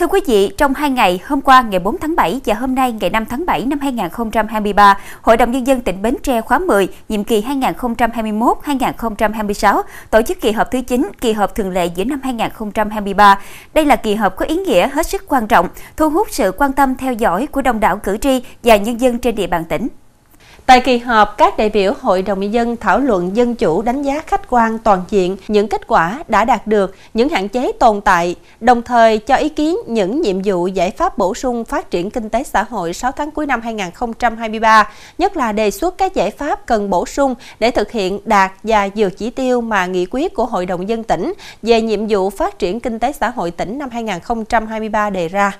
Thưa quý vị, trong hai ngày hôm qua ngày 4 tháng 7 và hôm nay ngày 5 tháng 7 năm 2023, Hội đồng Nhân dân tỉnh Bến Tre khóa 10, nhiệm kỳ 2021-2026, tổ chức kỳ họp thứ 9, kỳ họp thường lệ giữa năm 2023. Đây là kỳ họp có ý nghĩa hết sức quan trọng, thu hút sự quan tâm theo dõi của đông đảo cử tri và nhân dân trên địa bàn tỉnh. Tại kỳ họp, các đại biểu Hội đồng Nhân dân thảo luận dân chủ đánh giá khách quan toàn diện những kết quả đã đạt được, những hạn chế tồn tại, đồng thời cho ý kiến những nhiệm vụ giải pháp bổ sung phát triển kinh tế xã hội 6 tháng cuối năm 2023, nhất là đề xuất các giải pháp cần bổ sung để thực hiện đạt và vượt chỉ tiêu mà nghị quyết của Hội đồng dân tỉnh về nhiệm vụ phát triển kinh tế xã hội tỉnh năm 2023 đề ra.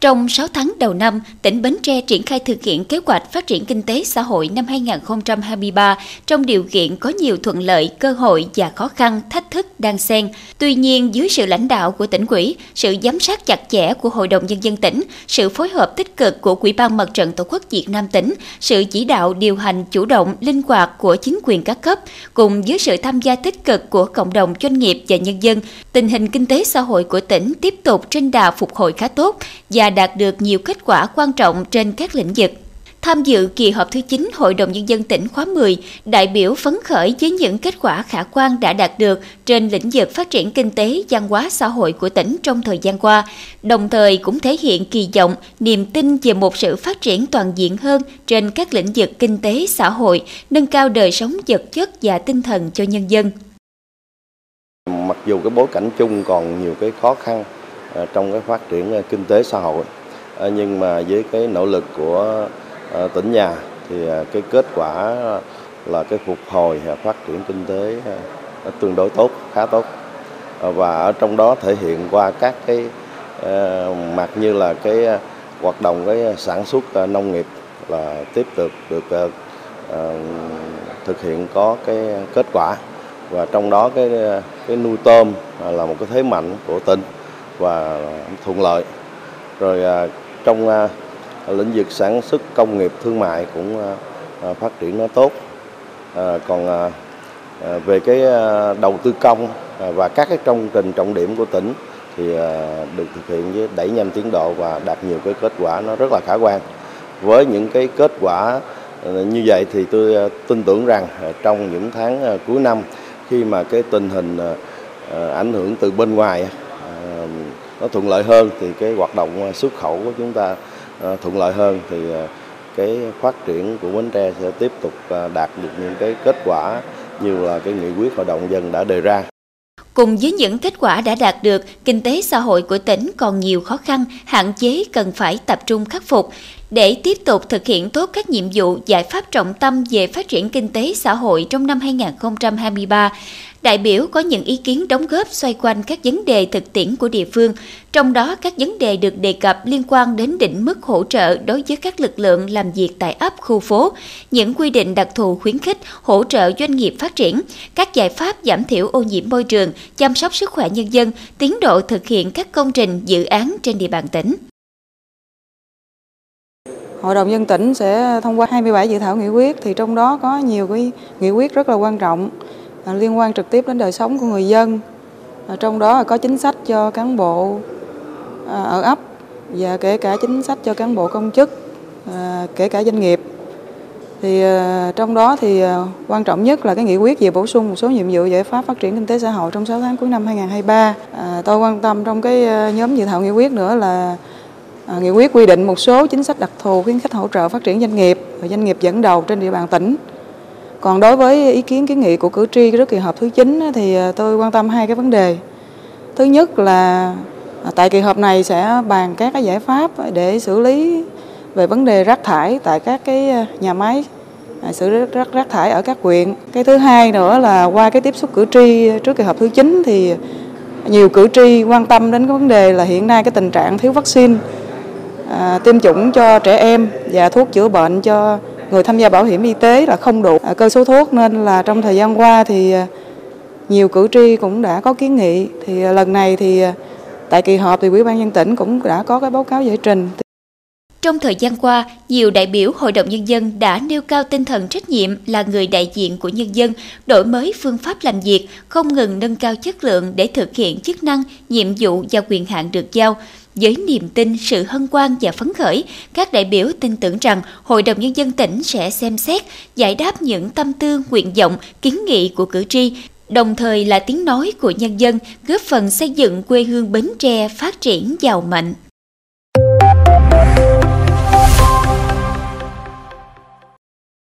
Trong 6 tháng đầu năm, tỉnh Bến Tre triển khai thực hiện kế hoạch phát triển kinh tế xã hội năm 2023 trong điều kiện có nhiều thuận lợi, cơ hội và khó khăn, thách thức đang xen. Tuy nhiên, dưới sự lãnh đạo của tỉnh ủy, sự giám sát chặt chẽ của Hội đồng Nhân dân tỉnh, sự phối hợp tích cực của Quỹ ban Mặt trận Tổ quốc Việt Nam tỉnh, sự chỉ đạo điều hành chủ động, linh hoạt của chính quyền các cấp, cùng với sự tham gia tích cực của cộng đồng doanh nghiệp và nhân dân, tình hình kinh tế xã hội của tỉnh tiếp tục trên đà phục hồi khá tốt và đạt được nhiều kết quả quan trọng trên các lĩnh vực. Tham dự kỳ họp thứ 9 Hội đồng Nhân dân tỉnh khóa 10, đại biểu phấn khởi với những kết quả khả quan đã đạt được trên lĩnh vực phát triển kinh tế, văn hóa xã hội của tỉnh trong thời gian qua, đồng thời cũng thể hiện kỳ vọng, niềm tin về một sự phát triển toàn diện hơn trên các lĩnh vực kinh tế, xã hội, nâng cao đời sống vật chất và tinh thần cho nhân dân. Mặc dù cái bối cảnh chung còn nhiều cái khó khăn Ờ, trong cái phát triển ờ, kinh tế xã hội. Ờ, nhưng mà với cái nỗ lực của tỉnh nhà thì cái kết quả là cái phục hồi phát triển kinh tế tương đối tốt, khá tốt. Và ở trong đó thể hiện qua các cái mặt như là cái hoạt động cái sản xuất nông nghiệp là tiếp tục được thực hiện có cái kết quả. Và trong đó cái cái nuôi tôm là một cái thế mạnh của tỉnh và thuận lợi. Rồi à, trong à, lĩnh vực sản xuất công nghiệp thương mại cũng à, phát triển nó tốt. Còn về cái đầu tư công và các cái công trình trọng điểm của tỉnh thì được thực hiện với đẩy nhanh tiến độ và đạt nhiều cái kết quả nó rất là khả quan. Với những cái kết quả như vậy thì tôi tin tưởng rằng trong những tháng cuối năm khi mà cái tình hình ảnh hưởng từ bên ngoài nó thuận lợi hơn thì cái hoạt động ờ, xuất khẩu của chúng ta ờ, thuận lợi hơn thì ờ, cái phát triển của Bến Tre sẽ tiếp tục đạt được những cái kết quả như là cái nghị quyết hội đồng dân đã đề ra. Cùng với những kết quả đã đạt được, kinh tế xã hội của tỉnh còn nhiều khó khăn, hạn chế cần phải tập trung khắc phục để tiếp tục thực hiện tốt các nhiệm vụ giải pháp trọng tâm về phát triển kinh tế xã hội trong năm 2023 đại biểu có những ý kiến đóng góp xoay quanh các vấn đề thực tiễn của địa phương, trong đó các vấn đề được đề cập liên quan đến định mức hỗ trợ đối với các lực lượng làm việc tại ấp khu phố, những quy định đặc thù khuyến khích hỗ trợ doanh nghiệp phát triển, các giải pháp giảm thiểu ô nhiễm môi trường, chăm sóc sức khỏe nhân dân, tiến độ thực hiện các công trình dự án trên địa bàn tỉnh. Hội đồng dân tỉnh sẽ thông qua 27 dự thảo nghị quyết thì trong đó có nhiều cái nghị quyết rất là quan trọng à, liên quan trực tiếp đến đời sống của người dân. À, trong đó có chính sách cho cán bộ à, ở ấp và kể cả chính sách cho cán bộ công chức, kể cả doanh nghiệp. Thì trong đó thì quan trọng nhất là cái nghị quyết về bổ sung một số nhiệm vụ giải pháp phát triển kinh tế xã hội trong 6 tháng cuối năm 2023. À, tôi quan tâm trong cái nhóm dự thảo nghị quyết nữa là À, nghị quyết quy định một số chính sách đặc thù khuyến khích hỗ trợ phát triển doanh nghiệp và doanh nghiệp dẫn đầu trên địa bàn tỉnh còn đối với ý kiến kiến nghị của cử tri trước kỳ họp thứ 9 thì à, tôi quan tâm hai cái vấn đề. Thứ nhất là à, tại kỳ họp này sẽ bàn các cái giải pháp để xử lý về vấn đề rác thải tại các cái nhà máy xử lý rác, rác thải ở các huyện. Cái thứ hai nữa là qua cái tiếp xúc cử tri trước kỳ họp thứ 9 thì nhiều cử tri quan tâm đến cái vấn đề là hiện nay cái tình trạng thiếu vaccine à, tiêm chủng cho trẻ em và thuốc chữa bệnh cho người tham gia bảo hiểm y tế là không đủ. À, cơ số thuốc nên là trong thời gian qua thì à, nhiều cử tri cũng đã có kiến nghị. Thì à, lần này thì à, tại kỳ họp thì ủy ban nhân tỉnh cũng đã có cái báo cáo giải trình. Trong thời gian qua, nhiều đại biểu Hội đồng Nhân dân đã nêu cao tinh thần trách nhiệm là người đại diện của nhân dân, đổi mới phương pháp làm việc, không ngừng nâng cao chất lượng để thực hiện chức năng, nhiệm vụ và quyền hạn được giao. Với niềm tin, sự hân hoan và phấn khởi, các đại biểu tin tưởng rằng Hội đồng Nhân dân tỉnh sẽ xem xét, giải đáp những tâm tư, nguyện vọng, kiến nghị của cử tri, đồng thời là tiếng nói của nhân dân, góp phần xây dựng quê hương Bến Tre phát triển giàu mạnh.